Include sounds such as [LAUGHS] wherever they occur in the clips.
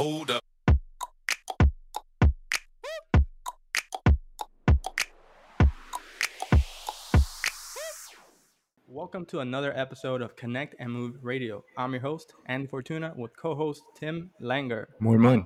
Hold up. Welcome to another episode of Connect and Move Radio. I'm your host, Andy Fortuna, with co host Tim Langer. More money.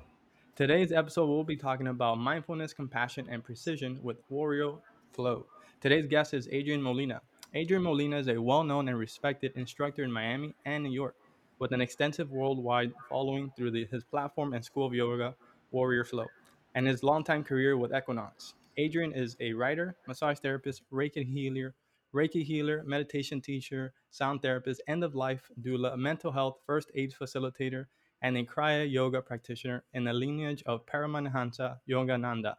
Today's episode, we'll be talking about mindfulness, compassion, and precision with Warrior Flow. Today's guest is Adrian Molina. Adrian Molina is a well known and respected instructor in Miami and New York, with an extensive worldwide following through the, his platform and school of yoga, Warrior Flow, and his longtime career with Equinox. Adrian is a writer, massage therapist, Reiki healer, Reiki healer, meditation teacher, sound therapist, end of life doula, mental health first aid facilitator, and a Kriya yoga practitioner in the lineage of Paramahansa Yogananda.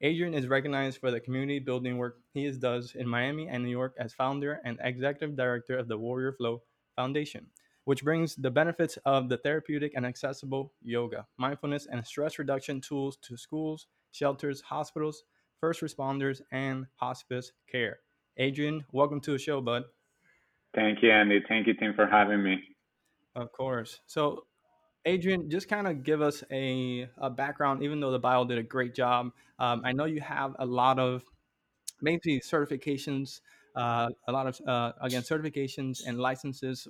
Adrian is recognized for the community building work he does in Miami and New York as founder and executive director of the Warrior Flow Foundation, which brings the benefits of the therapeutic and accessible yoga, mindfulness, and stress reduction tools to schools, shelters, hospitals, first responders, and hospice care. Adrian, welcome to the show, bud. Thank you, Andy. Thank you, Tim, for having me. Of course. So, Adrian, just kind of give us a, a background, even though the bio did a great job. Um, I know you have a lot of maybe certifications, uh, a lot of, uh, again, certifications and licenses.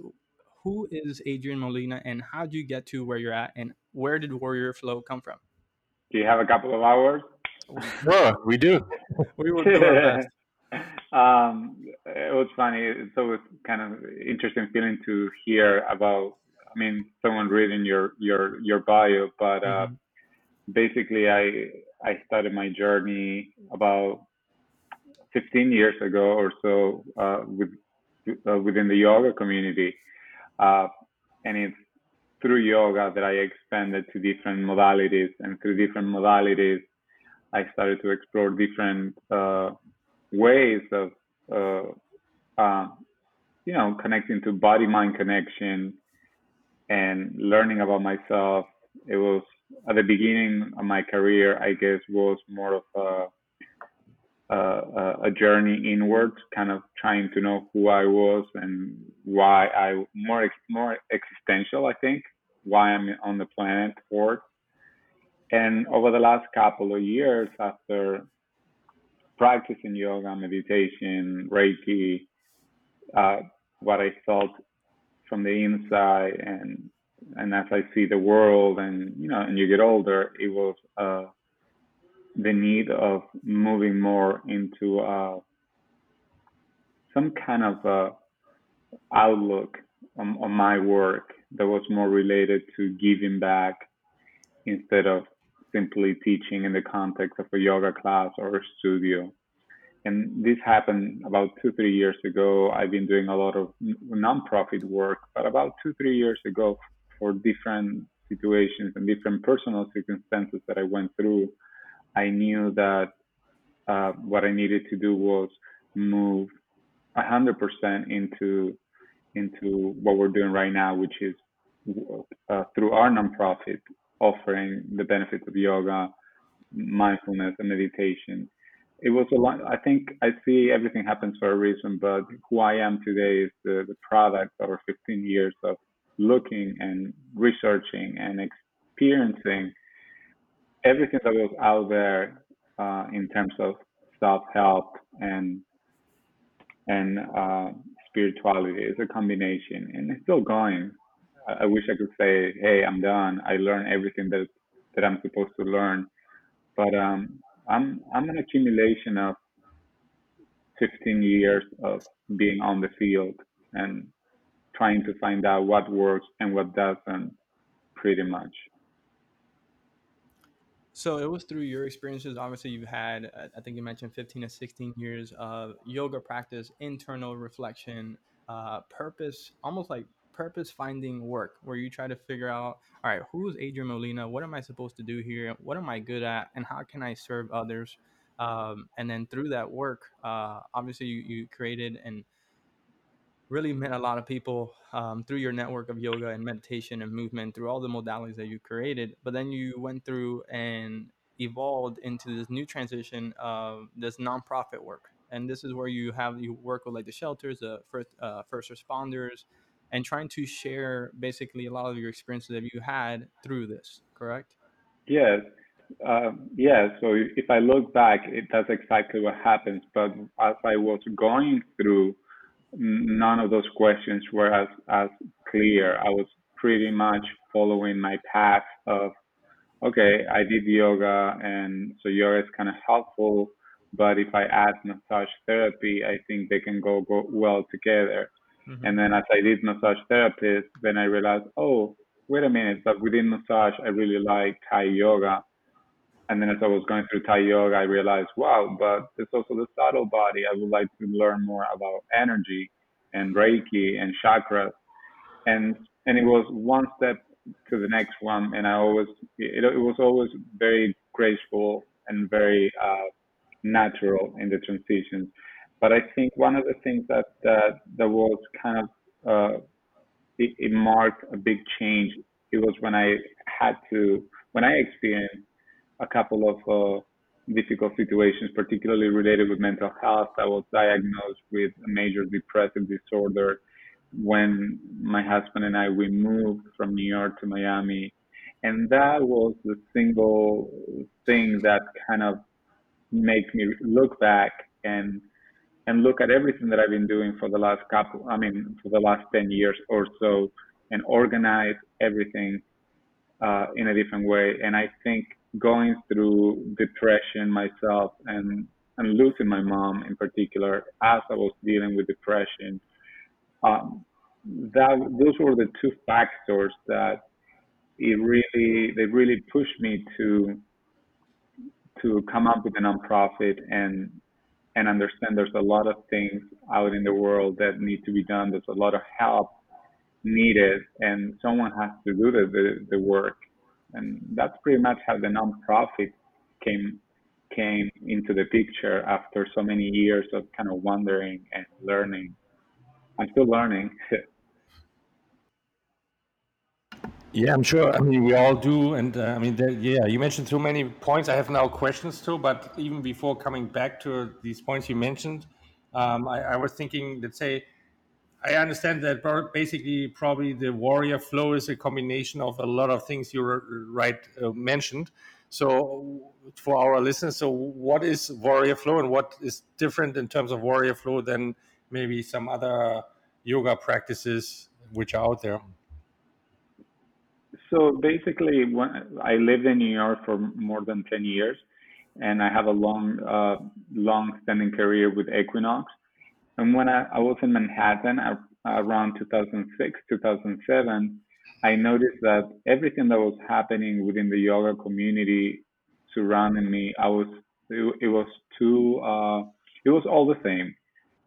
Who is Adrian Molina and how did you get to where you're at and where did Warrior Flow come from? Do you have a couple of hours? Sure, we do. [LAUGHS] We will do our best. [LAUGHS] um, it was funny. It's always kind of interesting feeling to hear about. I mean, someone reading your your your bio, but uh, Mhm. basically, I I started my journey about 15 years ago or so uh, with uh, within the yoga community, uh, and it's through yoga that I expanded to different modalities, and through different modalities, I started to explore different uh, ways of, uh, uh, you know, connecting to body-mind connection and learning about myself. It was at the beginning of my career, I guess, was more of a a, a journey inward, kind of trying to know who I was and why I more more existential, I think, why I'm on the planet Earth. And over the last couple of years, after practicing yoga, meditation, Reiki, uh, what I felt from the inside, and and as I see the world, and you know, and you get older, it was uh, the need of moving more into uh, some kind of uh, outlook on, on my work that was more related to giving back instead of simply teaching in the context of a yoga class or a studio. And this happened about two, three years ago. I've been doing a lot of nonprofit work, but about two, three years ago, for different situations and different personal circumstances that I went through, I knew that uh, what I needed to do was move 100% into into what we're doing right now, which is uh, through our nonprofit offering the benefits of yoga, mindfulness, and meditation. It was a lot. I think I see everything happens for a reason, but who I am today is the, the product of 15 years of looking and researching and experiencing everything that was out there uh, in terms of self help and and uh, spirituality. It's a combination, and it's still going. I, I wish I could say, "Hey, I'm done. I learned everything that that I'm supposed to learn," but um, I'm I'm an accumulation of 15 years of being on the field and trying to find out what works and what doesn't, pretty much. So it was through your experiences. Obviously, you've had, uh, I think you mentioned 15 to 16 years of yoga practice, internal reflection, uh, purpose, almost like purpose finding work, where you try to figure out, all right, who's Adrian Molina? What am I supposed to do here? What am I good at? And how can I serve others? Um, and then through that work, uh, obviously, you, you created and really met a lot of people um, through your network of yoga and meditation and movement through all the modalities that you created but then you went through and evolved into this new transition of this nonprofit work and this is where you have you work with like the shelters the first uh, first responders and trying to share basically a lot of your experiences that you had through this. Correct? Yes. Um, yeah, so if I look back, it, that's exactly what happens. But as I was going through, none of those questions were as, as clear. I was pretty much following my path of, okay, I did yoga, and so yoga is kind of helpful. But if I add massage therapy, I think they can go, go well together. Mm-hmm. And then as I did massage therapist, then I realized, oh, wait a minute, but within massage, I really like Thai yoga. And then as I was going through Thai yoga, I realized, wow, but there's also the subtle body. I would like to learn more about energy and Reiki and chakras. And and it was one step to the next one. And I always, it, it was always very graceful and very uh, natural in the transitions. But I think one of the things that that, that was kind of uh, it, it marked a big change. It was when I had to when I experienced a couple of uh, difficult situations, particularly related with mental health. I was diagnosed with a major depressive disorder when my husband and I we moved from New York to Miami, and that was the single thing that kind of makes me look back and and look at everything that I've been doing for the last couple, I mean, for the last 10 years or so, and organize everything uh, in a different way. And I think going through depression myself and and losing my mom in particular as I was dealing with depression, um, that those were the two factors that it really they really pushed me to to come up with a nonprofit and and understand there's a lot of things out in the world that need to be done. There's a lot of help needed, and someone has to do the, the, the work. And that's pretty much how the nonprofit came came into the picture after so many years of kind of wondering and learning. I'm still learning. [LAUGHS] Yeah, I'm sure. I mean, we all do, and uh, I mean, yeah, you mentioned so many points. I have now questions too, but even before coming back to these points you mentioned, um, I, I, was thinking, let's say, I understand that basically probably the warrior flow is a combination of a lot of things you right uh, mentioned. So, for our listeners, so what is warrior flow, and what is different in terms of warrior flow than maybe some other yoga practices which are out there? So basically, I lived in New York for more than 10 years, and I have a long, uh, long-standing career with Equinox. And when I, I was in Manhattan around 2006, 2007, I noticed that everything that was happening within the yoga community surrounding me, I was it, it was too uh, it was all the same.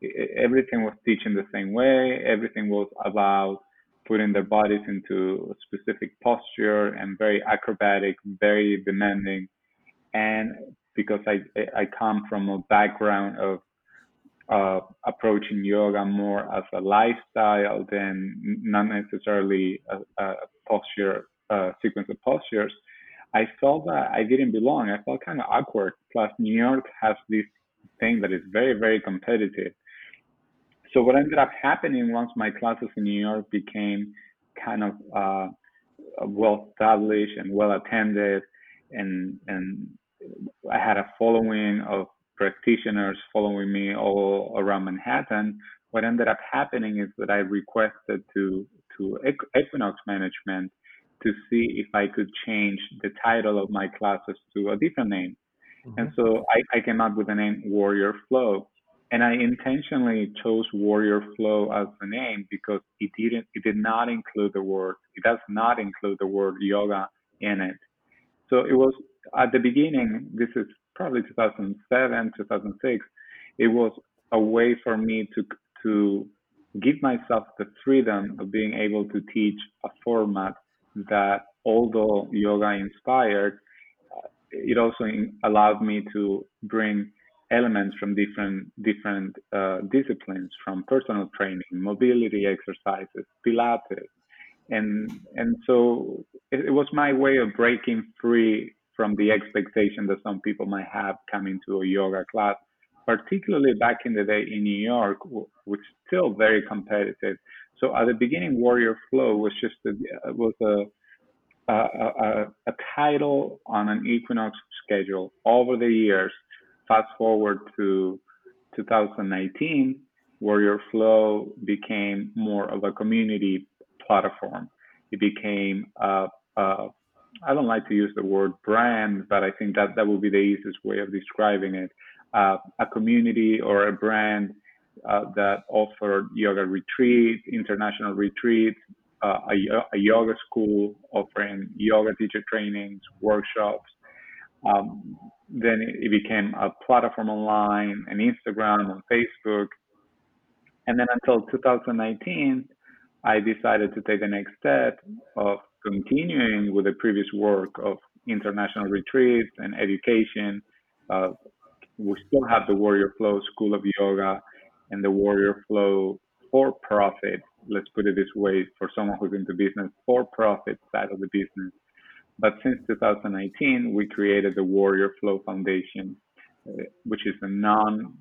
It, everything was teaching the same way. Everything was about putting their bodies into a specific posture and very acrobatic, very demanding. And because I I come from a background of uh, approaching yoga more as a lifestyle than not necessarily a, a posture a sequence of postures, I felt that I didn't belong. I felt kind of awkward. Plus, New York has this thing that is very very competitive so what ended up happening once my classes in New York became kind of uh, well established and well attended, and and I had a following of practitioners following me all around Manhattan. What ended up happening is that I requested to to Equinox Management to see if I could change the title of my classes to a different name. Mm-hmm. And so I, I came up with the name Warrior Flow and I intentionally chose Warrior Flow as the name because it didn't it did not include the word it does not include the word yoga in it. So it was at the beginning, this is probably 2007, 2006, it was a way for me to to give myself the freedom of being able to teach a format that although yoga inspired, it also allowed me to bring elements from different different uh, disciplines, from personal training, mobility exercises, Pilates, and and so it, it, was my way of breaking free from the expectation that some people might have coming to a yoga class, particularly back in the day in New York, which is still very competitive. So at the beginning, Warrior Flow was just a, was a a, a, a title on an equinox schedule over the years. Fast forward to 2019, Warrior Flow became more of a community platform. It became a, a I don't like to use the word brand, but I think that that would be the easiest way of describing it. Uh, a community or a brand uh, that offered yoga retreats, international retreats, uh, a, a, yoga school offering yoga teacher trainings, workshops. Um, then it became a platform online, an Instagram, on Facebook. And then until 2019, I decided to take the next step of continuing with the previous work of international retreats and education. Uh, we still have the Warrior Flow School of Yoga and the Warrior Flow for profit, let's put it this way, for someone who's into business, for profit side of the business. But since 2019, we created the Warrior Flow Foundation, uh, which is a non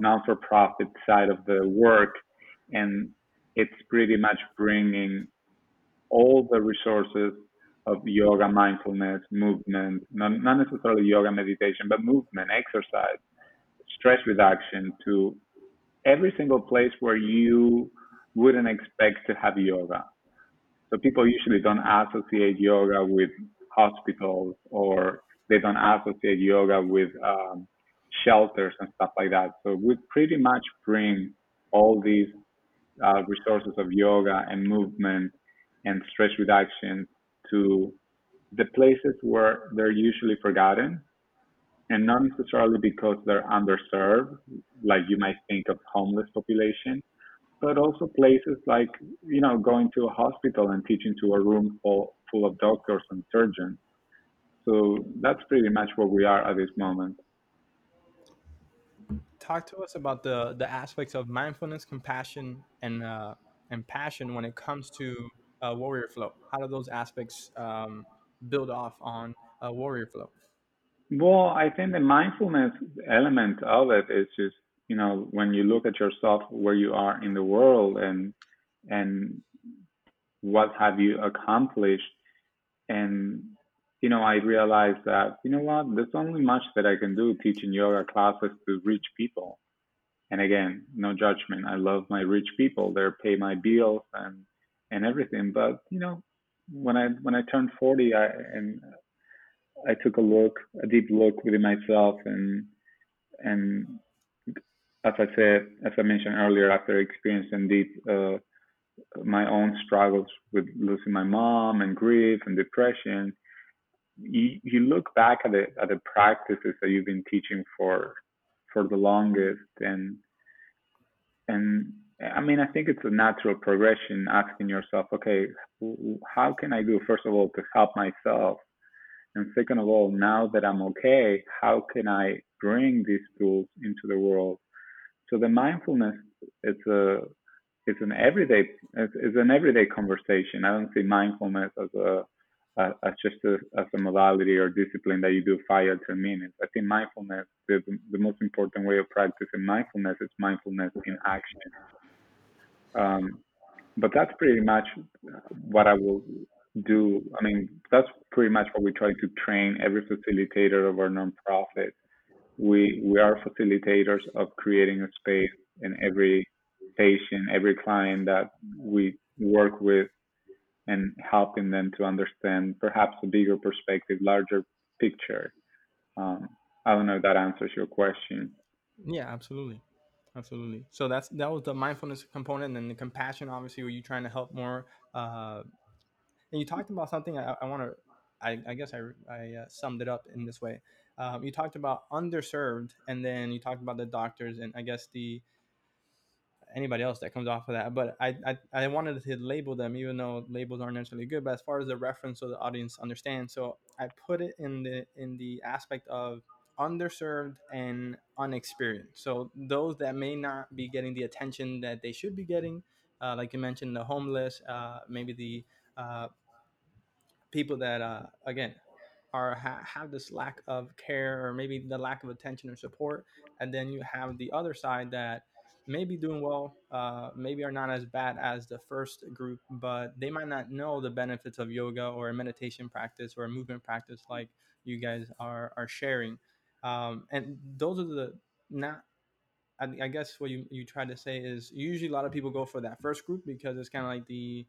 non for profit side of the work, and it's pretty much bringing all the resources of yoga, mindfulness, movement, not, not necessarily yoga meditation, but movement, exercise, stress reduction to every single place where you wouldn't expect to have yoga. So people usually don't associate yoga with hospitals or they don't associate yoga with um, shelters and stuff like that. So we pretty much bring all these uh, resources of yoga and movement and stress reduction to the places where they're usually forgotten and not necessarily because they're underserved, like you might think of homeless population, but also places like, you know, going to a hospital and teaching to a room full, full of doctors and surgeons. So that's pretty much where we are at this moment. Talk to us about the the aspects of mindfulness, compassion, and uh, and passion when it comes to uh, warrior flow. How do those aspects um, build off on uh, warrior flow? Well, I think the mindfulness element of it is just, you know, when you look at yourself where you are in the world and and what have you accomplished and you know, I realized that, you know what, there's only much that I can do teaching yoga classes to rich people. And again, no judgment. I love my rich people. They pay my bills and and everything. But you know, when I when I turned 40, I and I took a look, a deep look within myself, and and as I said, as I mentioned earlier, after experiencing deep uh, my own struggles with losing my mom and grief and depression, you, you look back at the at the practices that you've been teaching for for the longest, and and I mean, I think it's a natural progression asking yourself, okay, how can I do, first of all, to help myself and second of all, now that I'm okay, how can I bring these tools into the world? So the mindfulness is a it's an everyday it's, an everyday conversation. I don't see mindfulness as a as just a, as a modality or discipline that you do five or ten minutes. I think mindfulness the the most important way of practicing mindfulness is mindfulness in action. Um, but that's pretty much what I will do. I mean, that's pretty much what we try to train every facilitator of our nonprofit. We we are facilitators of creating a space in every patient, every client that we work with, and helping them to understand perhaps a bigger perspective, larger picture. Um, I don't know if that answers your question. Yeah, absolutely absolutely so that's that was the mindfulness component and the compassion obviously were you trying to help more uh, and you talked about something I, I want to, I, I, guess I, I uh, summed it up in this way. Um, you talked about underserved, and then you talked about the doctors, and I guess the anybody else that comes off of that. But I, I, I wanted to label them, even though labels aren't necessarily good. But as far as the reference, so the audience understands, so I put it in the in the aspect of underserved and unexperienced. So those that may not be getting the attention that they should be getting, uh, like you mentioned, the homeless, uh, maybe the uh, people that uh, again are ha- have this lack of care or maybe the lack of attention or support and then you have the other side that maybe doing well, uh, maybe are not as bad as the first group, but they might not know the benefits of yoga or a meditation practice or a movement practice like you guys are are sharing. Um, and those are the not I, I guess what you, you try to say is usually a lot of people go for that first group because it's kind of like the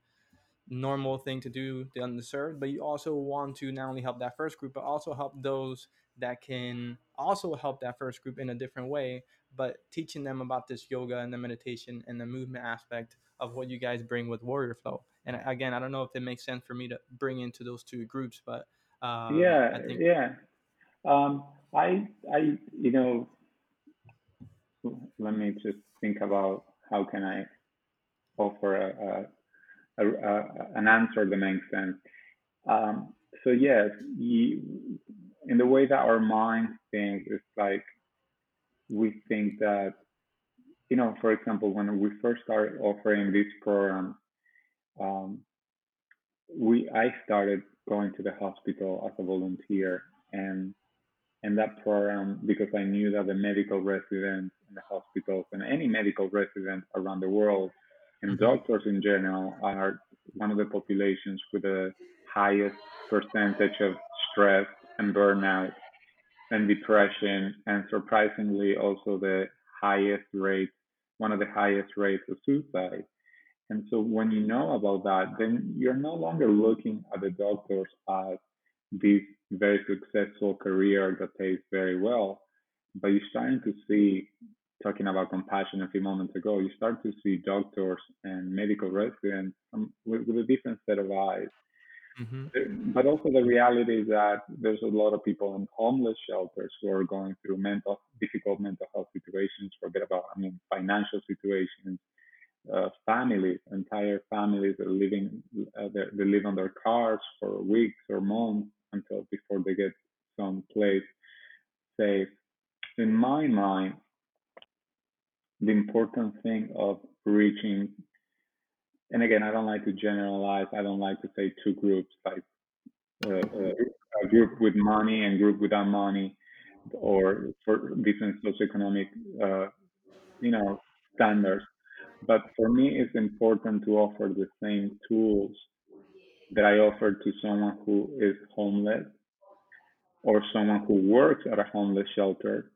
normal thing to do the underserved but you also want to not only help that first group but also help those that can also help that first group in a different way but teaching them about this yoga and the meditation and the movement aspect of what you guys bring with warrior flow. And again i don't know if it makes sense for me to bring into those two groups but um, yeah i think yeah. Um, i i you know let me just think about how can i offer a, a, a, an answer that makes sense. Um, so yes, you, in the way that our mind thinks, it's like we think that, you know, for example, when we first started offering this program, um, we I started going to the hospital as a volunteer, and and that program because I knew that the medical residents in the hospitals and any medical residents around the world and mm-hmm. doctors in general are one of the populations with the highest percentage of stress and burnout and depression, and surprisingly, also the highest rate, one of the highest rates of suicide. And so, when you know about that, then you're no longer looking at the doctors as this very successful career that pays very well, but you're starting to see talking about compassion a few moments ago, you start to see doctors and medical residents with, with a different set of eyes. Mm-hmm. But also the reality is that there's a lot of people in homeless shelters who are going through mental, difficult mental health situations. Forget about, I mean, financial situations. Uh, families, entire families that are living, uh, they live on their cars for weeks or months until before they get some place safe. In my mind, the important thing of reaching and again i don't like to generalize i don't like to say two groups like uh, uh, a group with money and group without money or for different socioeconomic uh, you know standards but for me it's important to offer the same tools that i offer to someone who is homeless or someone who works at a homeless shelter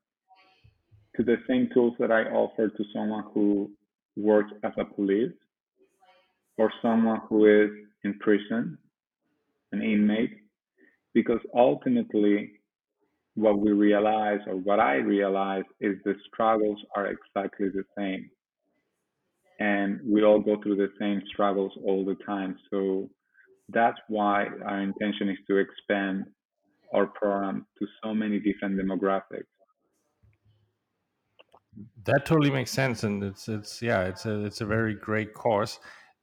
to the same tools that I offer to someone who works as a police or someone who is in prison, an inmate, because ultimately what we realize or what I realize is the struggles are exactly the same. And we all go through the same struggles all the time. So that's why our intention is to expand our program to so many different demographics that totally makes sense, and it's it's yeah, it's a it's a very great course.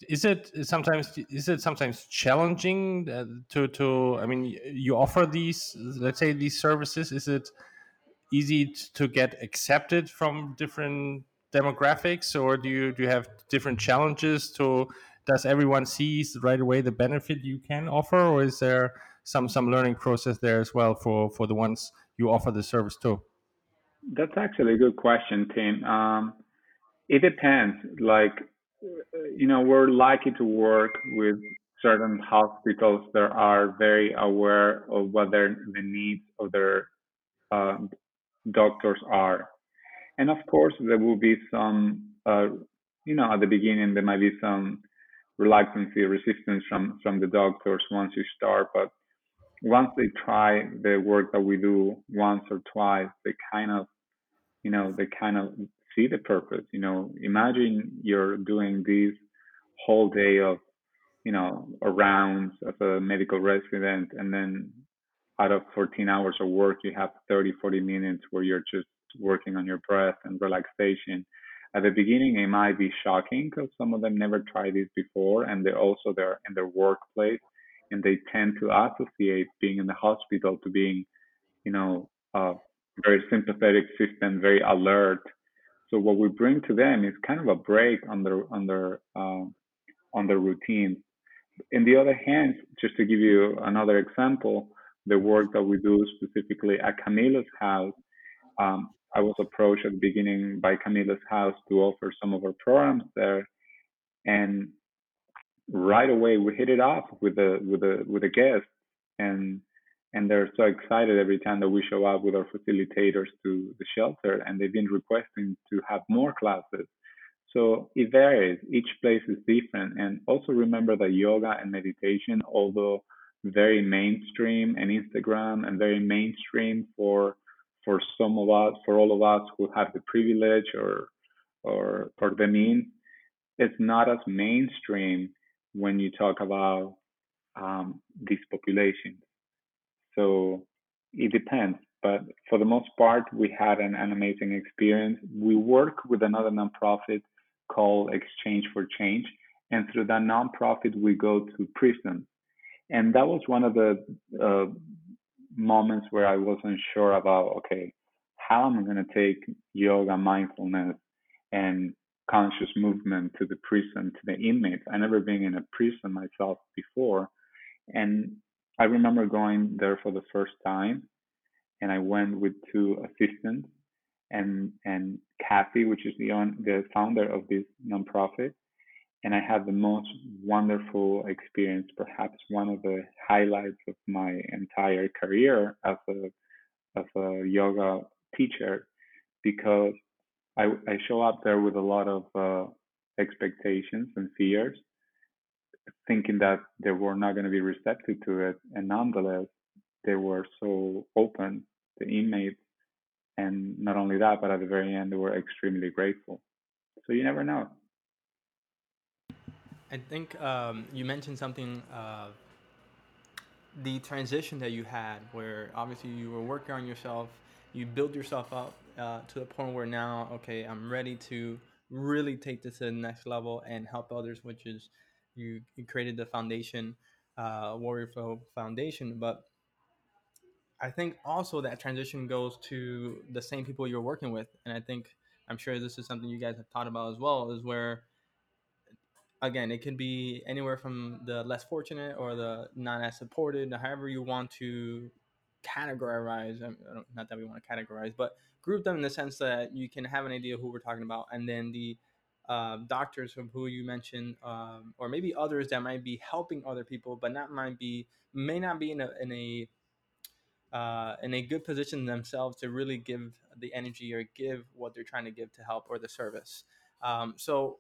Is it sometimes is it sometimes challenging uh, to to I mean you offer these let's say these services is it easy to get accepted from different demographics or do you do you have different challenges to does everyone sees right away the benefit you can offer or is there some some learning process there as well for for the ones you offer the service to that's actually a good question, Tim. Um, it depends. Like, you know, we're lucky to work with certain hospitals that are very aware of what their, the needs of their uh, doctors are. And of course, there will be some, uh, you know, at the beginning, there might be some reluctancy, resistance from, from the doctors once you start. But once they try the work that we do once or twice, they kind of you know, they kind of see the purpose. You know, imagine you're doing this whole day of, you know, around as a medical resident, and then out of 14 hours of work, you have 30, 40 minutes where you're just working on your breath and relaxation. At the beginning, it might be shocking because some of them never tried this before, and they're also there in their workplace, and they tend to associate being in the hospital to being, you know, uh, very sympathetic system, very alert. So what we bring to them is kind of a break on their on their uh, on their routine. In the other hand, just to give you another example, the work that we do specifically at Camillus house, um, I was approached at the beginning by Camillus house to offer some of our programs there, and right away we hit it off with the with the with the guests, and and they're so excited every time that we show up with our facilitators to the shelter, and they've been requesting to have more classes. So it varies. Each place is different, and also remember that yoga and meditation, although very mainstream and Instagram and very mainstream for for some of us, for all of us who have the privilege or or or the means, it's not as mainstream when you talk about um, these populations. So it depends, but for the most part, we had an, an amazing experience. We work with another nonprofit called Exchange for Change, and through that nonprofit, we go to prisons, and that was one of the uh, moments where I wasn't sure about, okay, how am I going to take yoga, mindfulness, and conscious movement to the prison, to the inmates? I never been in a prison myself before. And I remember going there for the first time, and I went with two assistants and and Kathy, which is the the founder of this nonprofit, and I had the most wonderful experience, perhaps one of the highlights of my entire career as a as a yoga teacher, because I I show up there with a lot of uh, expectations and fears, thinking that they were not going to be receptive to it, and nonetheless, they were so open. The inmates, and not only that, but at the very end, they were extremely grateful. So you never know. I think um, you mentioned something. Uh, the transition that you had, where obviously you were working on yourself, you build yourself up uh, to the point where now, okay, I'm ready to really take this to the next level and help others, which is you, you created the foundation, uh, Warrior Flow Foundation. But I think also that transition goes to the same people you're working with, and I think I'm sure this is something you guys have thought about as well, is where again, it can be anywhere from the less fortunate or the not as supported, however you want to categorize. Not that we want to categorize, but group them in the sense that you can have an idea who we're talking about, and then the uh, doctors from who you mentioned, um, or maybe others that might be helping other people, but not might be may not be in a in a uh, in a good position themselves to really give the energy or give what they're trying to give to help or the service. Um, so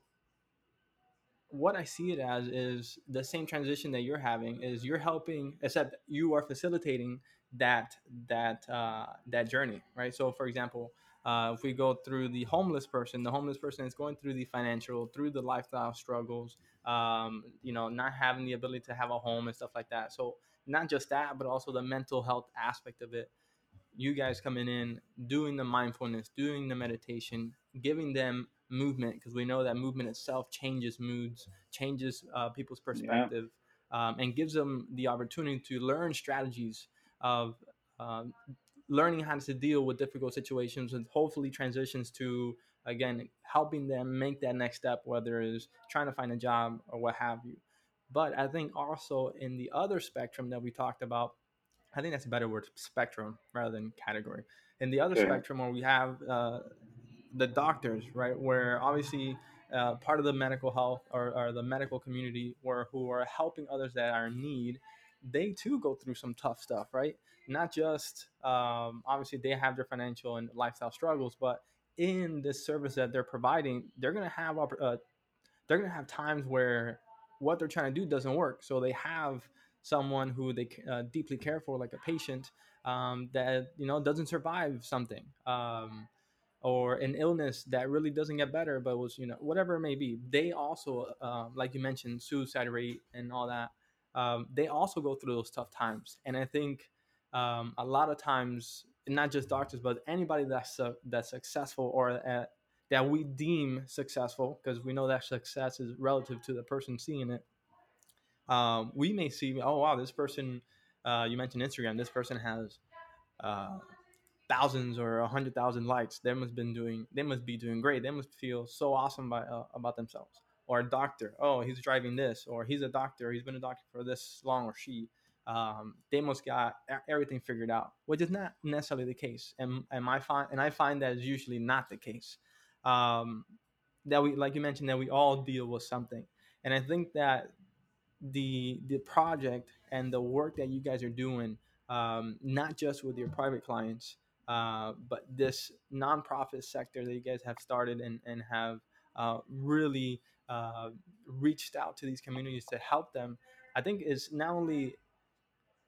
what I see it as is the same transition that you're having is you're helping, except you are facilitating that that uh, that journey, right? So, for example, uh, if we go through the homeless person, the homeless person is going through the financial, through the lifestyle struggles, um, you know, not having the ability to have a home and stuff like that. So, not just that, but also the mental health aspect of it. You guys coming in, doing the mindfulness, doing the meditation, giving them movement because we know that movement itself changes moods, changes uh, people's perspective, yeah. um, and gives them the opportunity to learn strategies of uh, learning how to deal with difficult situations and hopefully transitions to again helping them make that next step whether it's trying to find a job or what have you. But i think also in the other spectrum that we talked about i think that's a better word spectrum rather than category. In the other spectrum where we have uh, the doctors, right? Where obviously uh, part of the medical health or, or the medical community where who are helping others that are in need, they too go through some tough stuff, right? Not just um, obviously they have their financial and lifestyle struggles, but in this service that they're providing, they're gonna have uh, they're gonna have times where what they're trying to do doesn't work. So they have someone who they uh, deeply care for, like a patient um, that you know doesn't survive something. Um, or an illness that really doesn't get better, but was, you know, whatever it may be, they also, uh, like you mentioned, suicide rate and all that, um, they also go through those tough times. And I think um, a lot of times, not just doctors, but anybody that's uh, that's successful or uh, that we deem successful, because we know that success is relative to the person seeing it. Um, we may see, oh wow, this person. Uh, you mentioned Instagram. This person has uh, thousands or a hundred thousand likes, they must been doing they must be doing great. They must feel so awesome by, uh, about themselves. Or a doctor, oh he's driving this, or he's a doctor, he's been a doctor for this long, or she. um, they must got everything figured out, which is not necessarily the case. And and I find and I find that is usually not the case. Um, that we like you mentioned that we all deal with something, and I think that the the project and the work that you guys are doing, um, not just with your private clients, uh, but this nonprofit sector that you guys have started and and have uh, really uh, reached out to these communities to help them, I think is not only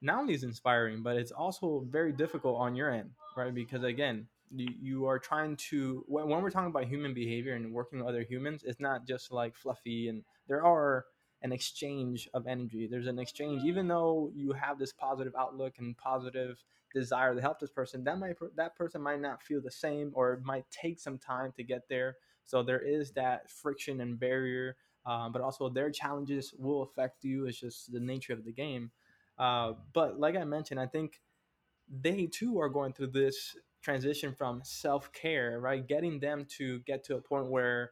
not only is inspiring, but it's also very difficult on your end, right? Because again, you, you are trying to when, when we're talking about human behavior and working with other humans, it's not just like fluffy and there are an exchange of energy. There's an exchange, even though you have this positive outlook and positive desire to help this person, that might that person might not feel the same, or it might take some time to get there. So there is that friction and barrier, um, but also their challenges will affect you. It's just the nature of the game. Uh, but like I mentioned, I think they too are going through this transition from self care, right? Getting them to get to a point where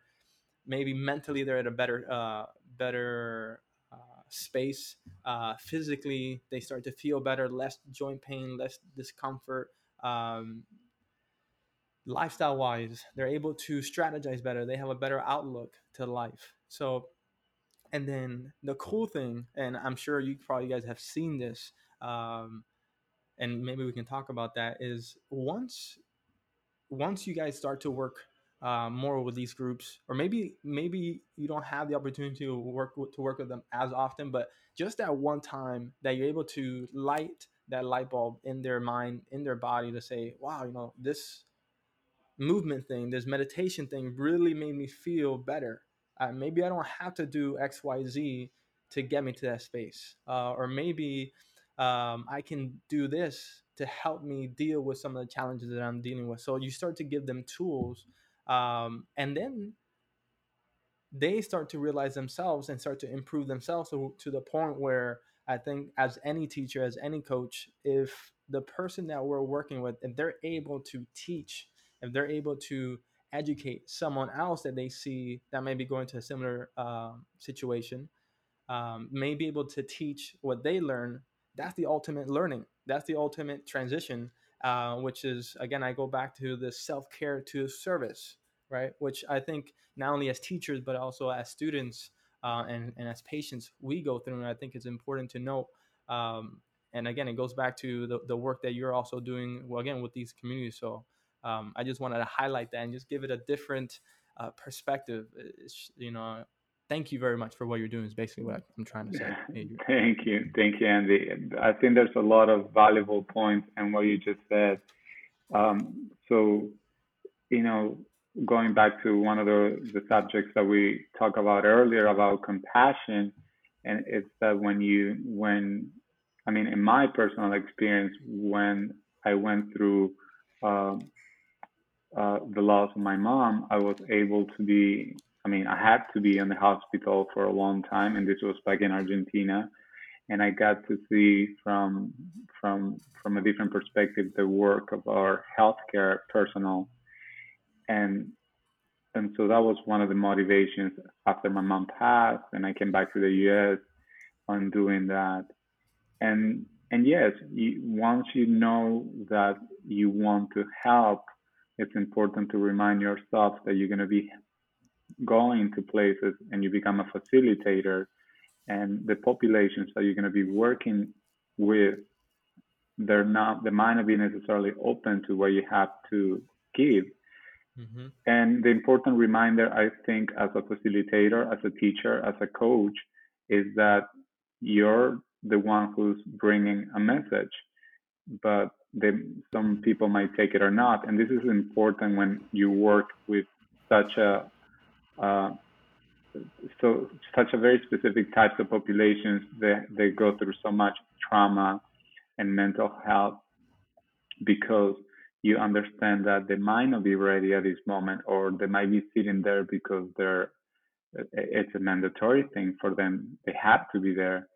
maybe mentally they're at a better, uh, better uh, space. Uh, physically, they start to feel better, less joint pain, less discomfort. Um, lifestyle wise, they're able to strategize better. They have a better outlook to life. So and then the cool thing, and I'm sure you probably guys have seen this, um, and maybe we can talk about that. Is once once you guys start to work uh, more with these groups, or maybe maybe you don't have the opportunity to work with, to work with them as often, but just that one time that you're able to light that light bulb in their mind, in their body, to say, "Wow, you know, this movement thing, this meditation thing, really made me feel better." uh, maybe I don't have to do X, Y, Z to get me to that space, uh, or maybe um, I can do this to help me deal with some of the challenges that I'm dealing with. So you start to give them tools, um, and then they start to realize themselves and start to improve themselves to, to the point where I think, as any teacher, as any coach, if the person that we're working with, if they're able to teach, if they're able to educate someone else that they see that may be going to a similar um, situation um, may be able to teach what they learn that's the ultimate learning. That's the ultimate transition uh, which is again i go back to the self-care to service right which i think not only as teachers but also as students uh, and, and as patients we go through and i think it's important to note um, and again it goes back to the, the work that you're also doing well again with these communities so um, I just wanted to highlight that and just give it a different uh, perspective. It's, you know, thank you very much for what you're doing. Is basically what I'm trying to say. [LAUGHS] Thank you, thank you, Andy. I think there's a lot of valuable points in what you just said. Um, so, you know, going back to one of the, the subjects that we talked about earlier about compassion, and it's that when you when I mean, in my personal experience, when I went through um, uh, the loss of my mom, I was able to be, I mean, I had to be in the hospital for a long time, and this was back in Argentina. And I got to see from from from a different perspective the work of our healthcare personnel, and and so that was one of the motivations after my mom passed, and I came back to the U.S. on doing that. And and yes, you, once you know that you want to help it's important to remind yourself that you're going to be going to places and you become a facilitator and the populations that you're going to be working with they're not they might not be necessarily open to what you have to give mm-hmm. and the important reminder i think as a facilitator as a teacher as a coach is that you're the one who's bringing a message but they, some people might take it or not. And this is important when you work with such a uh, so such a very specific types of populations that they go through so much trauma and mental health because you understand that they might not be ready at this moment or they might be sitting there because they're it's a mandatory thing for them. They have to be there.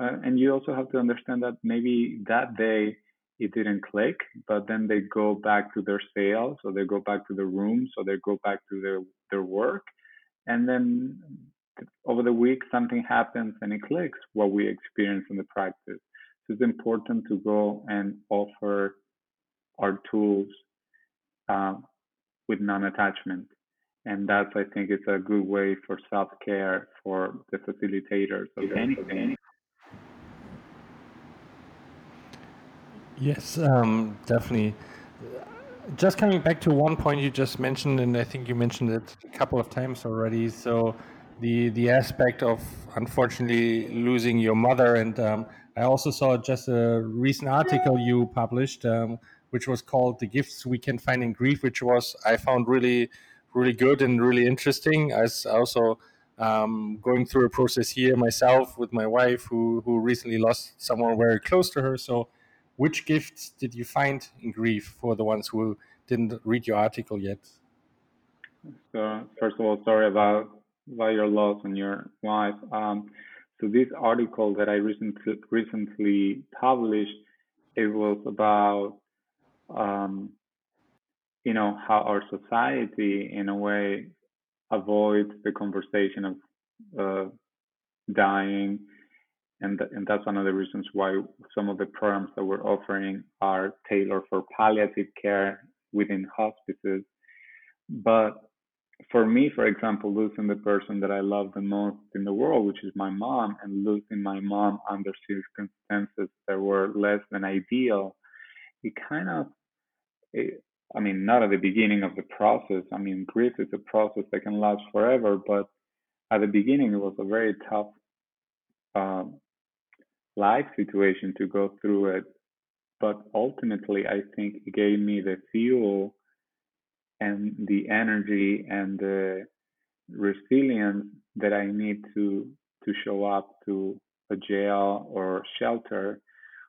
Uh, and you also have to understand that maybe that day it didn't click, but then they go back to their cells, or they go back to the room, so they go back to their their work, and then over the week something happens and it clicks what we experience in the practice. So it's important to go and offer our tools uh, with non-attachment. And that's i think it's a good way for self-care for the facilitators of anything. yes um, definitely just coming back to one point you just mentioned and i think you mentioned it a couple of times already so the the aspect of unfortunately losing your mother and um, i also saw just a recent article you published um, which was called the gifts we can find in grief which was i found really really good and really interesting. I also um, going through a process here myself with my wife, who who recently lost someone very close to her. So, which gifts did you find in grief for the ones who didn't read your article yet? So, first of all, sorry about about your loss and your wife. Um, so, this article that I recently recently published, it was about um, you know how our society in a way avoids the conversation of uh, dying and th- and that's one of the reasons why some of the programs that we're offering are tailored for palliative care within hospices but for me for example losing the person that i love the most in the world which is my mom and losing my mom under circumstances that were less than ideal it kind of it, I mean, not at the beginning of the process. I mean, grief is a process that can last forever, but at the beginning, it was a very tough um, life situation to go through it. But ultimately, I think it gave me the fuel and the energy and the resilience that I need to to show up to a jail or shelter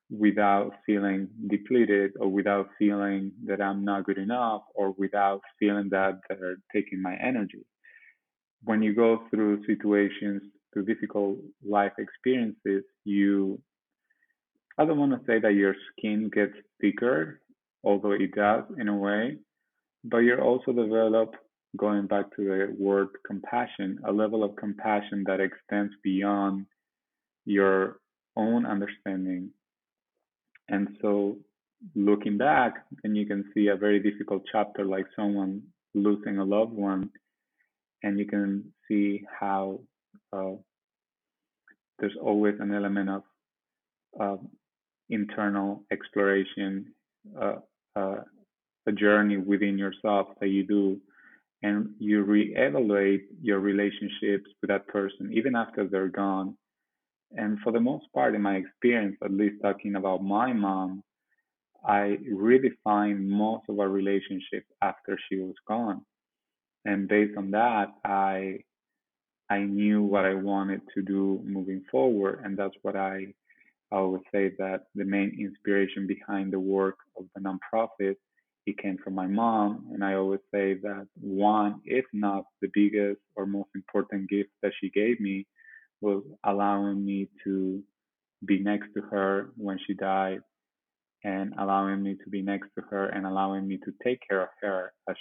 without feeling depleted or without feeling that I'm not good enough or without feeling that they're taking my energy. When you go through situations, through difficult life experiences, you, I don't want to say that your skin gets thicker, although it does in a way, but you're also develop, going back to the word compassion, a level of compassion that extends beyond your own understanding. And so looking back, and you can see a very difficult chapter like someone losing a loved one, and you can see how uh, there's always an element of uh, internal exploration, uh, uh, a journey within yourself that you do, and you reevaluate your relationships with that person even after they're gone and for the most part, in my experience, at least talking about my mom, I redefined most of our relationship after she was gone. And based on that, I I knew what I wanted to do moving forward. And that's what I, I always say that the main inspiration behind the work of the nonprofit, it came from my mom. And I always say that one, if not the biggest or most important gift that she gave me was allowing me to be next to her when she died and allowing me to be next to her and allowing me to take care of her as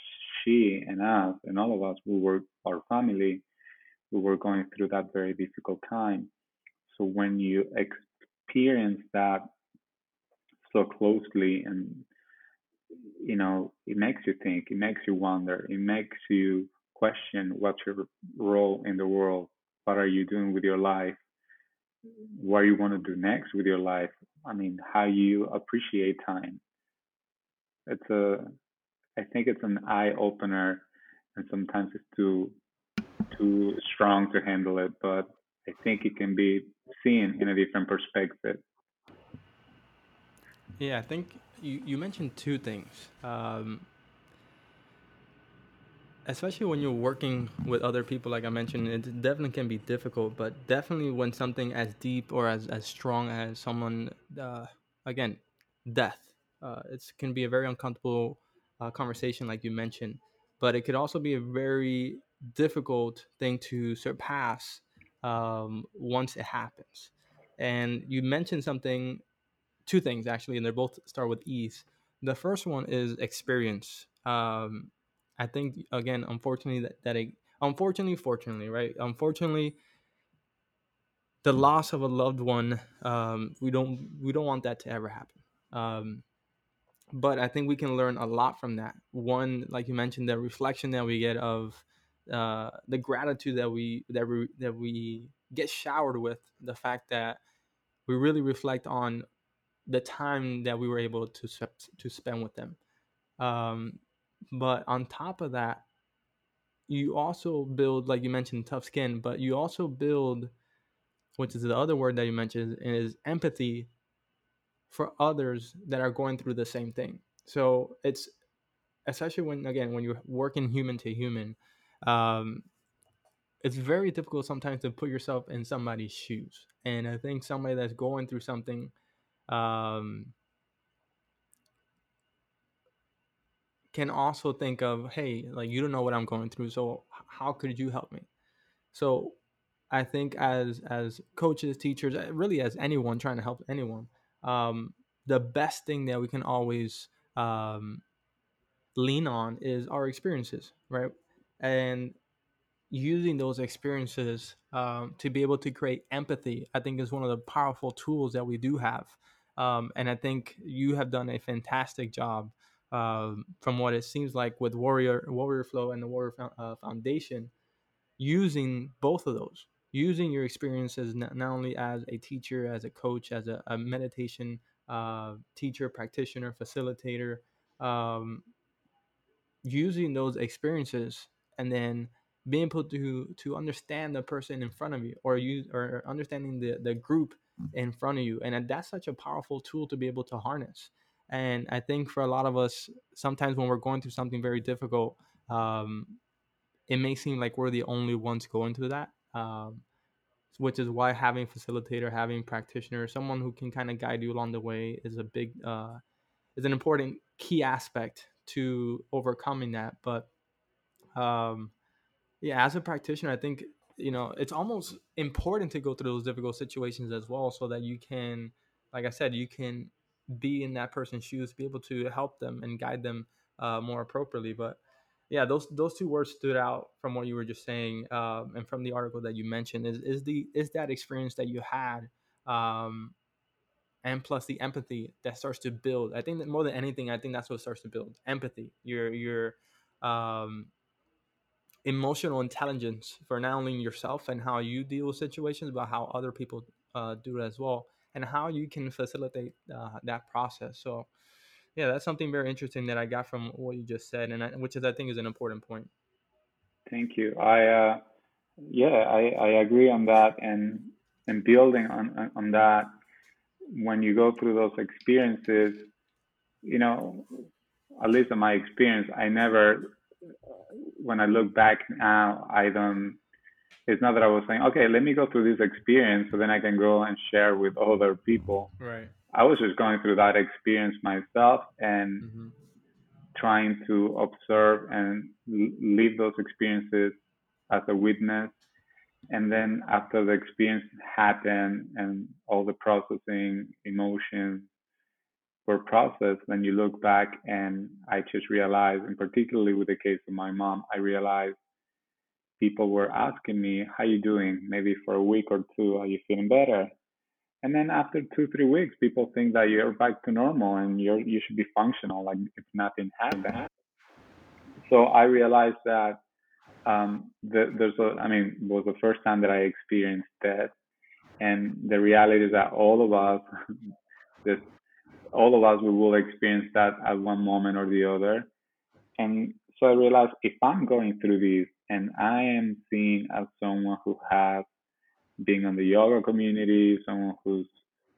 she and us and all of us who were our family we were going through that very difficult time. So when you experience that so closely and you know it makes you think it makes you wonder it makes you question what's your role in the world what are you doing with your life what you want to do next with your life i mean how you appreciate time? It's a i think it's an eye opener and sometimes it's too too strong to handle it but i think it can be seen in a different perspective. Yeah i think you, you mentioned two things. Um, especially when you're working with other people like i mentioned it definitely can be difficult but definitely when something as deep or as, as strong as someone uh, again death uh, it can be a very uncomfortable uh, conversation like you mentioned. But it could also be a very difficult thing to surpass um, once it happens. And you mentioned something two things actually and they both start with ease the first one is experience. Um, I think again, unfortunately, that that it, unfortunately, fortunately, right? Unfortunately, the loss of a loved one um, we don't we don't want that to ever happen. Um, but i think we can learn a lot from that. One like you mentioned the reflection that we get of uh, the gratitude that we that we that we get showered with the fact that we really reflect on the time that we were able to to spend with them. Um, but on top of that you also build like you mentioned tough skin but you also build which is the other word that you mentioned is empathy for others that are going through the same thing. So it's especially when again when you're working human to human um, it's very difficult sometimes to put yourself in somebody's shoes. And i think somebody that's going through something um, can also think of hey like you don't know what i'm going through so how could you help me? So i think as as coaches teachers uh, really as anyone trying to help anyone um, the best thing that we can always um, lean on is our experiences right and using those experiences um, to be able to create empathy i think is one of the powerful tools that we do have. Um, and i think you have done a fantastic job um, from what it seems like with warrior warrior flow and the warrior uh, foundation using both of those using your experiences not, not only as a teacher as a coach as a, a meditation uh, teacher practitioner facilitator um, using those experiences and then being able to to understand the person in front of you or you or understanding the the group in front of you and that's such a powerful tool to be able to harness. And i think for a lot of us sometimes when we're going through something very difficult um, it may seem like we're the only ones going through that um, which is why having facilitator having practitioner someone who can kind of guide you along the way is a big uh, is an important key aspect to overcoming that. But um, yeah as a practitioner i think you know it's almost important to go through those difficult situations as well so that you can like i said you can be in that person's shoes be able to help them and guide them uh, more appropriately. But yeah those those two words stood out from what you were just saying um, and from the article that you mentioned is, is the is that experience that you had um, and plus the empathy that starts to build. I think that more than anything i think that's what starts to build empathy. Your your um, emotional intelligence for not only yourself and how you deal with situations, but how other people uh, do it as well, and how you can facilitate uh, that process. So, yeah, that's something very interesting that I got from what you just said, and I, which is I think is an important point. Thank you. I uh, yeah, I, I agree on that, and and building on on that, when you go through those experiences, you know, at least in my experience, I never when I look back now, I don't. It's not that I was saying, okay, let me go through this experience so then I can go and share with other people. Right. I was just going through that experience myself and mm-hmm. trying to observe and live those experiences as a witness. And then after the experience happened and all the processing, emotions, were processed, then you look back and I just realized, and particularly with the case of my mom, I realized people were asking me, "How you doing?" Maybe for a week or two, are you feeling better? And then after two, three weeks, people think that you're back to normal and you're you should be functional, like if nothing happened. So I realized that um, the, there's a, I mean, it was the first time that I experienced that, and the reality is that all of us, [LAUGHS] this all of us we will experience that at one moment or the other. And so I realized if I'm going through this and I am seen as someone who has been in the yoga community, someone who's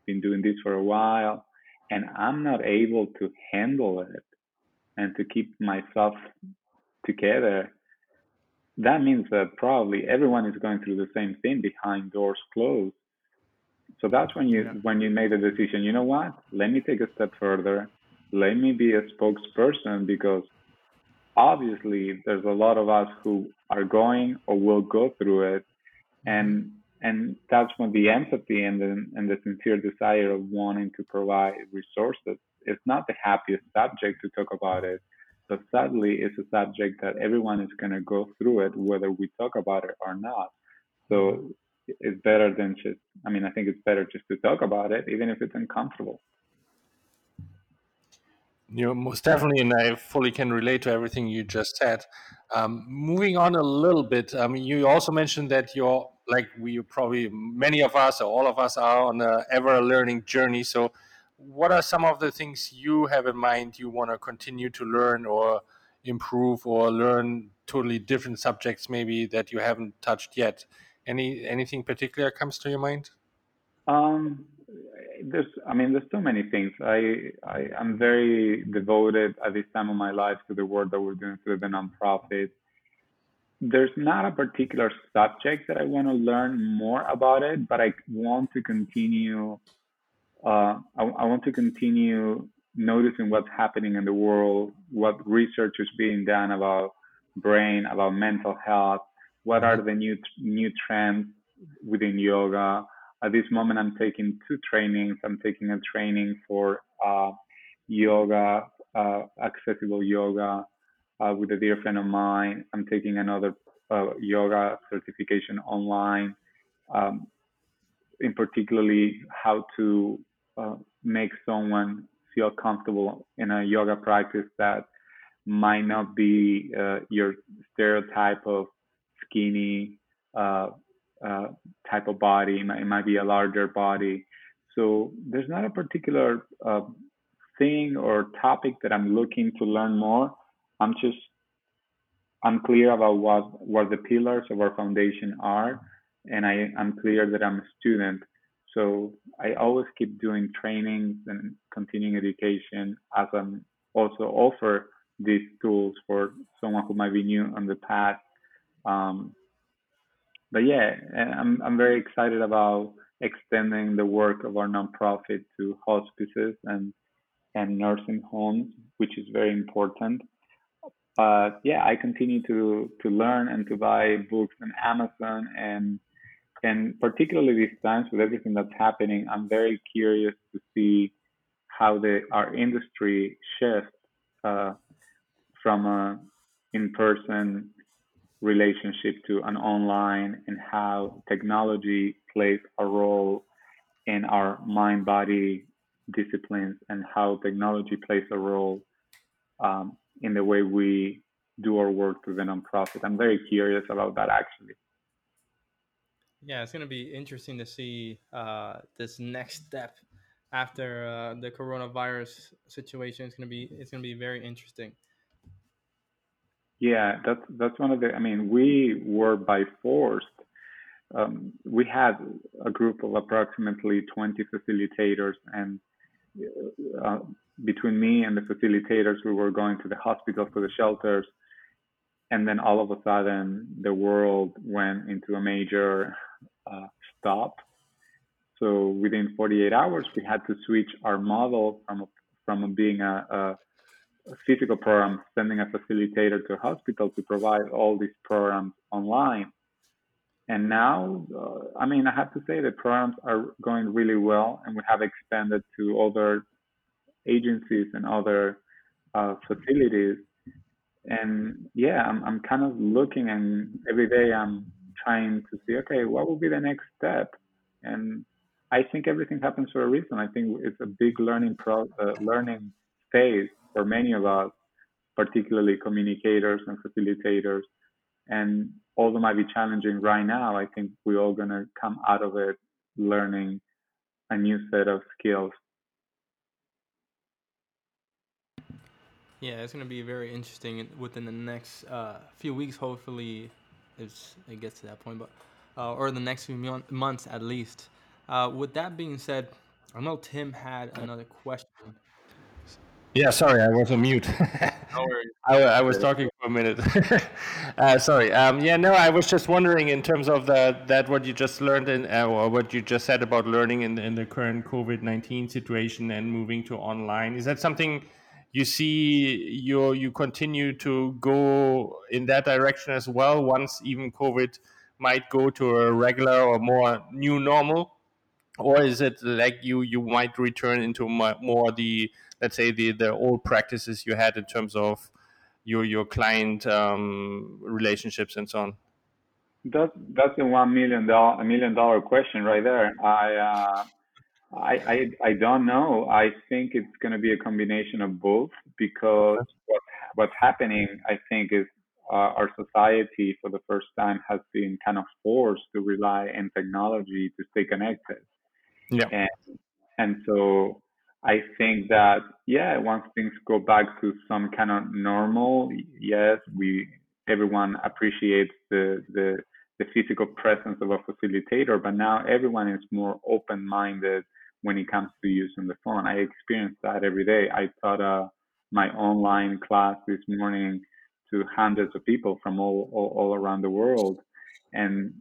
been doing this for a while, and I'm not able to handle it and to keep myself together, that means that probably everyone is going through the same thing behind doors closed. So that's when you yeah. when you made the decision. You know what? Let me take a step further. Let me be a spokesperson because obviously there's a lot of us who are going or will go through it, and and that's when the empathy and the and the sincere desire of wanting to provide resources. It's not the happiest subject to talk about it, but sadly, it's a subject that everyone is going to go through it, whether we talk about it or not. So is better than just. I mean, I think it's better just to talk about it, even if it's uncomfortable. You know, most definitely, and I fully can relate to everything you just said. Um, moving on a little bit, I mean, you also mentioned that you're like we probably many of us or all of us are on a ever learning journey. So, what are some of the things you have in mind you want to continue to learn or improve or learn totally different subjects maybe that you haven't touched yet? Any anything particular comes to your mind? Um, there's, I mean, there's so many things. I, I, I'm very devoted at this time of my life to the work that we're doing through the nonprofit. There's not a particular subject that I want to learn more about it, but I want to continue. Uh, I, I want to continue noticing what's happening in the world, what research is being done about brain, about mental health, what are the new new trends within yoga at this moment, I'm taking two trainings. I'm taking a training for uh, yoga, uh, accessible yoga, uh, with a dear friend of mine. I'm taking another uh, yoga certification online, um, in particularly how to uh, make someone feel comfortable in a yoga practice that might not be uh, your stereotype of skinny, uh, type of body. It might, it might, be a larger body. So there's not a particular uh, thing or topic that I'm looking to learn more. I'm just unclear about what what the pillars of our foundation are, and I, I'm clear that I'm a student. So I always keep doing trainings and continuing education as I'm also offer these tools for someone who might be new on the path. Um, but yeah, I'm I'm very excited about extending the work of our nonprofit to hospices and and nursing homes, which is very important. But yeah, I continue to to learn and to buy books on Amazon and and particularly these times with everything that's happening, I'm very curious to see how the our industry shifts uh, from a in-person relationship to an online and how technology plays a role in our mind body disciplines and how technology plays a role um, in the way we do our work through the nonprofit. I'm very curious about that actually. Yeah, it's going to be interesting to see uh, this next step after uh, the coronavirus situation. It's going to be it's going to be very interesting. Yeah, that's that's one of the. I mean, we were by force. Um, we had a group of approximately 20 facilitators, and uh, between me and the facilitators, we were going to the hospitals, to the shelters, and then all of a sudden, the world went into a major uh, stop. So within 48 hours, we had to switch our model from from being a, a physical program, sending a facilitator to a hospital to provide all these programs online. And now, uh, I mean, I have to say the programs are going really well, and we have expanded to other agencies and other uh, facilities. And yeah, I'm, I'm kind of looking, and every day I'm trying to see, okay, what will be the next step? And I think everything happens for a reason. I think it's a big learning pro, uh, learning phase for many of us, particularly communicators and facilitators. And although might be challenging right now, I think we're all going to come out of it learning a new set of skills. Yeah, it's going to be very interesting within the next uh, few weeks. Hopefully, if it gets to that point, but uh, or the next few months at least. Uh, with that being said, I know Tim had another question yeah, sorry, I was on mute. no [LAUGHS] I, I, was talking for a minute. [LAUGHS] uh, sorry. Um, yeah, no, I was just wondering in terms of the, that what you just learned in, uh, or what you just said about learning in, in the current COVID nineteen situation and moving to online. Is that something you see you you continue to go in that direction as well? Once even COVID might go to a regular or more new normal, or is it like you you might return into more the let's say the the old practices you had in terms of your your client um, relationships and so on? That's that's a one million dollar a million dollar question right there. I uh, I, I I don't know. I think it's going to be a combination of both because what what's happening, I think, is uh, our society for the first time has been kind of forced to rely on technology to stay connected. Yeah. And and so I think that yeah, once things go back to some kind of normal, yes, we everyone appreciates the the the physical presence of a facilitator, but now everyone is more open minded when it comes to using the phone. I experience that every day. I taught uh, my online class this morning to hundreds of people from all, all, all around the world. And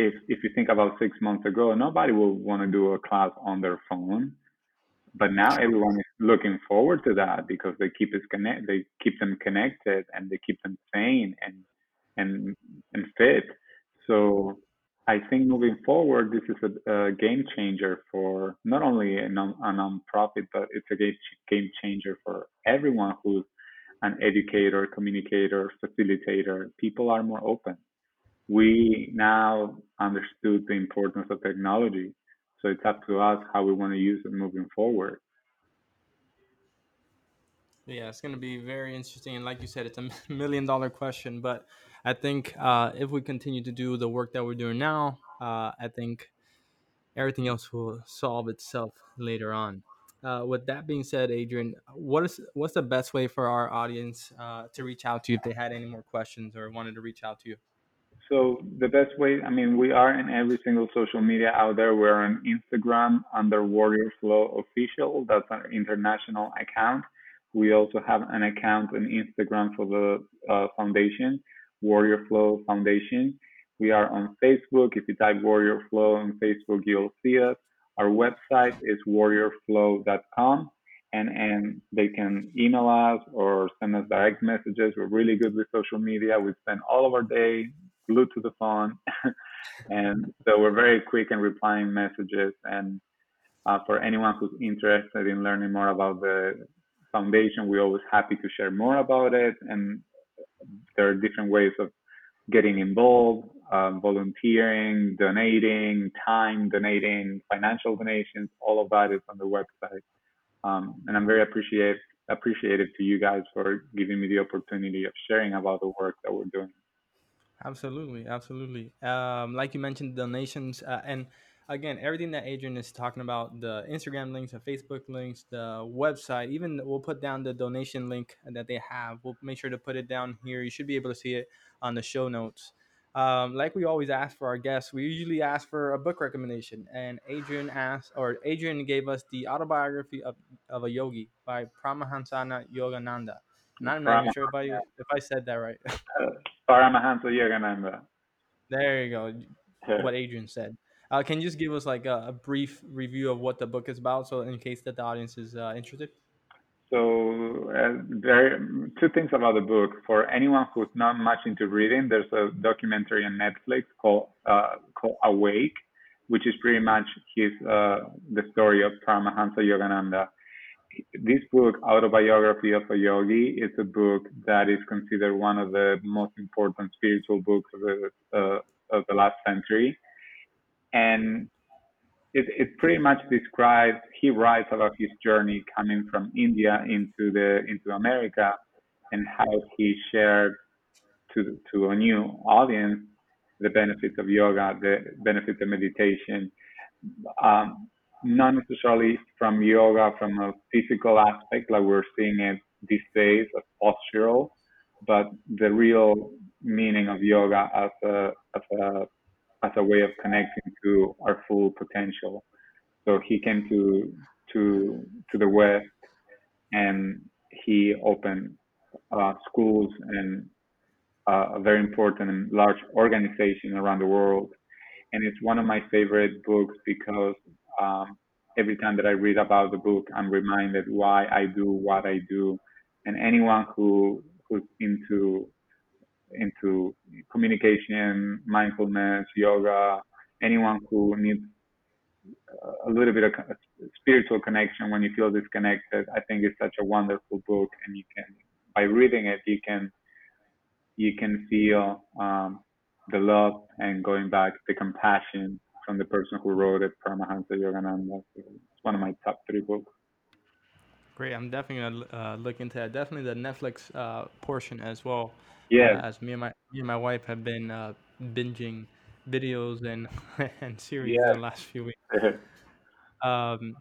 if, if you think about six months ago, nobody will want to do a class on their phone. But now everyone is looking forward to that because they keep us connect, they keep them connected and they keep them sane and and and fit. So I think moving forward, this is a, a game changer for not only a, non, a nonprofit, but it's a game, game changer for everyone who's an educator, communicator, facilitator. People are more open. We now understood the importance of technology. So it's up to us how we want to use it moving forward. Yeah, it's going to be very interesting. And like you said, it's a [LAUGHS] million dollar question, but I think uh, if we continue to do the work that we're doing now, uh, I think everything else will solve itself later on. Uh, with that being said, Adrian, what is what's the best way for our audience uh, to reach out to you if they had any more questions or wanted to reach out to you? So the best way, I mean, we are in every single social media out there. We're on Instagram under Warrior Flow Official. That's our international account. We also have an account on Instagram for the uh, foundation. Warrior Flow Foundation. We are on Facebook. If you type Warrior Flow on Facebook, you'll see us. Our website is warriorflow.com and, and they can email us or send us direct messages. We're really good with social media. We spend all of our day glued to the phone. [LAUGHS] and so we're very quick in replying messages. And uh, for anyone who's interested in learning more about the foundation, we're always happy to share more about it. And there are different ways of getting involved, um, volunteering, donating, time donating, financial donations. All of that is on the website. Um, and I'm very appreciative appreciative to you guys for giving me the opportunity of sharing about the work that we're doing. Absolutely, absolutely. Um, like you mentioned, donations uh, and again, everything that Adrian is talking about the Instagram links, the Facebook links, the website, even we'll put down the donation link that they have. We'll make sure to put it down here. You should be able to see it on the show notes. Um, like we always ask for our guests, we usually ask for a book recommendation. And Adrian asked, or Adrian gave us the autobiography of, of a yogi by Paramahansa Yogananda. Not, not even sure if I, if I said that right. [LAUGHS] Paramahansa Yogananda. There you go. What Adrian said. Uh, can you just give us like a, a, brief review of what the book is about, so in case that the audience is uh, interested? So uh, there two things about the book. For anyone who's not much into reading, there's a documentary on Netflix called uh, called Awake, which is pretty much his uh, the story of Paramahansa Yogananda. This book, Autobiography of a Yogi, is a book that is considered one of the most important spiritual books of the uh, of the last century. And it, it pretty much describes he writes about his journey coming from India into the into America and how he shared to to a new audience the benefits of yoga, the benefits of meditation, um, not necessarily from yoga from a physical aspect like we're seeing it these days as postural, but the real meaning of yoga as a as a as a way of connecting to our full potential. So he came to to to the West, and he opened uh, schools and uh, a very important and large organization around the world. And it's one of my favorite books because um, every time that I read about the book, I'm reminded why I do what I do. And anyone who who's into into communication, mindfulness, yoga, anyone who needs a little bit of spiritual connection when you feel disconnected, I think it's such a wonderful book, and you can by reading it you can you can feel um, the love and going back, the compassion from the person who wrote it, Paramahansa Yogananda. It's one of my top three books. Great. I'm definitely gonna uh, look into that. Definitely the Netflix uh, portion as well. Yeah. Uh, as me and my me and my wife have been uh, binging videos and [LAUGHS] and series Yeah. in the last few weeks. [LAUGHS] Um,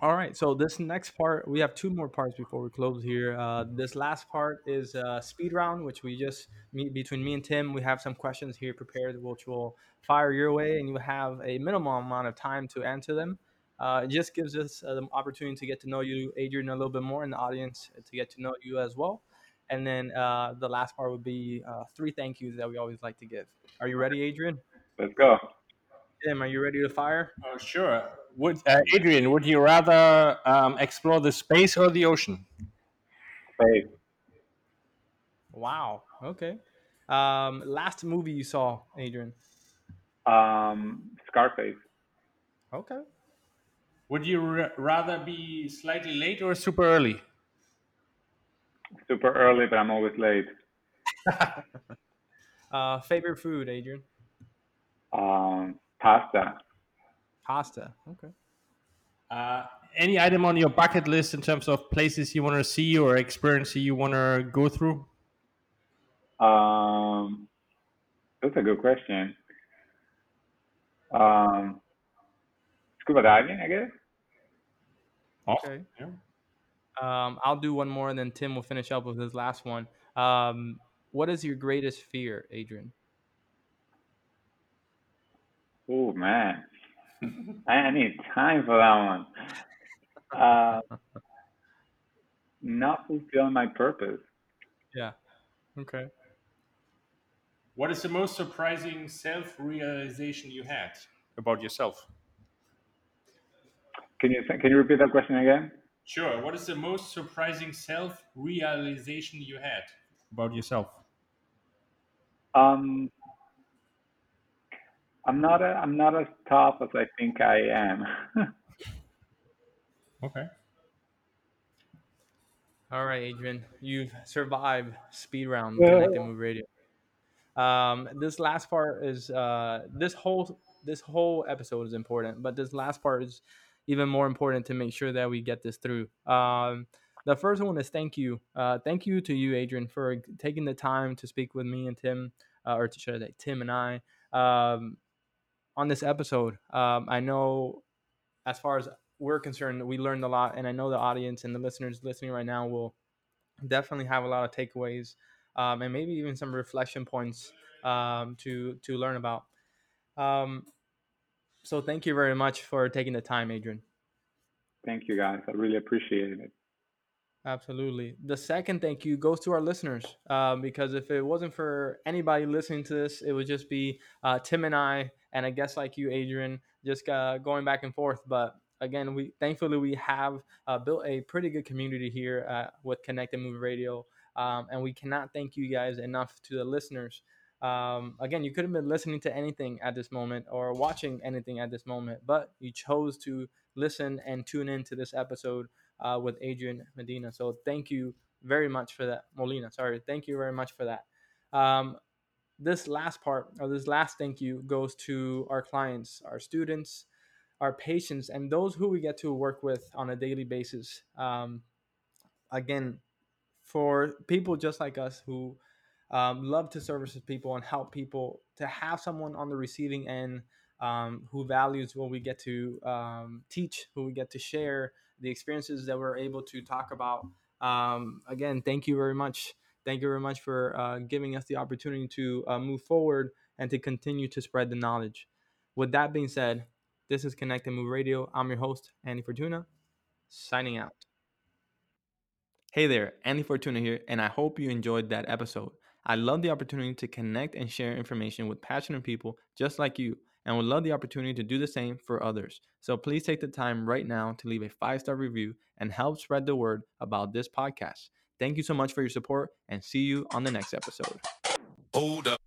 all right. So this next part, we have two more parts before we close here. Uh, this last part is uh, speed round, which we just meet between me and Tim. We have some questions here prepared, which will fire your way, and you have a minimum amount of time to answer them. Uh, it just gives us uh, the opportunity to get to know you, Adrian, a little bit more, and the audience to get to know you as well. And then uh, the last part would be three thank yous that we always like to give. Are you ready, Adrian? Let's go. Tim, are you ready to fire? Oh, sure. Would uh, Adrian, would you rather um, explore the space or the ocean? Space. Wow. Okay. Um, last movie you saw, Adrian? Um, Scarface. Okay. Would you r- rather be slightly late or super early? Super early, but I'm always late. [LAUGHS] Uh, favorite food, Adrian? Um, pasta. Pasta. Okay. Uh, any item on your bucket list in terms of places you want to see or experience you want to go through? Um, that's a good question. Um, scuba diving, I guess. Okay. Yeah. Um, I'll do one more, and then Tim will finish up with his last one. Um, what is your greatest fear, Adrian? Oh man, I I need time for that one. Uh, not fulfilling my purpose. Yeah. Okay. What is the most surprising self realization you had about yourself? Can you can you repeat that question again? Sure. What is the most surprising self realization you had about yourself? Um, I'm not a, I'm not as tough as I think I am. [LAUGHS] Okay. All right, Adrian, you've survived speed round Yeah. Connected Move Radio. Um, this last part is uh, this whole this whole episode is important, but this last part is even more important to make sure that we get this through. Um, the first one is thank you, uh, thank you to you, Adrian, for taking the time to speak with me and Tim, uh, or to should I say Tim and I, um, on this episode. Um, I know, as far as we're concerned, we learned a lot, and I know the audience and the listeners listening right now will definitely have a lot of takeaways um, and maybe even some reflection points um, to to learn about. Um, so thank you very much for taking the time, Adrian. Thank you guys. I really appreciate it. Absolutely. The second thank you goes to our listeners um, because if it wasn't for anybody listening to this, it would just be uh, Tim and I and a guest like you, Adrian, just uh, going back and forth. But again, we thankfully we have uh, built a pretty good community here uh, with Connected Move Radio, um, and we cannot thank you guys enough to the listeners. Um, again, you could have been listening to anything at this moment or watching anything at this moment, but you chose to listen and tune in to this episode uh, with Adrian Medina. So thank you very much for that. Molina, sorry. Thank you very much for that. Um, this last part or this last thank you goes to our clients, our students, our patients, and those who we get to work with on a daily basis. Um, again, for people just like us who um, love to service people and help people, to have someone on the receiving end um, who values what we get to um, teach, who we get to share, the experiences that we're able to talk about. Um, again, thank you very much. Thank you very much for uh, giving us the opportunity to uh, move forward and to continue to spread the knowledge. With that being said, this is Connect and Move Radio. I'm your host, Andy Fortuna, signing out. Hey there, Andy Fortuna here, and I hope you enjoyed that episode. I love the opportunity to connect and share information with passionate people just like you, and would love the opportunity to do the same for others. So please take the time right now to leave a five star review and help spread the word about this podcast. Thank you so much for your support, and see you on the next episode. Hold up.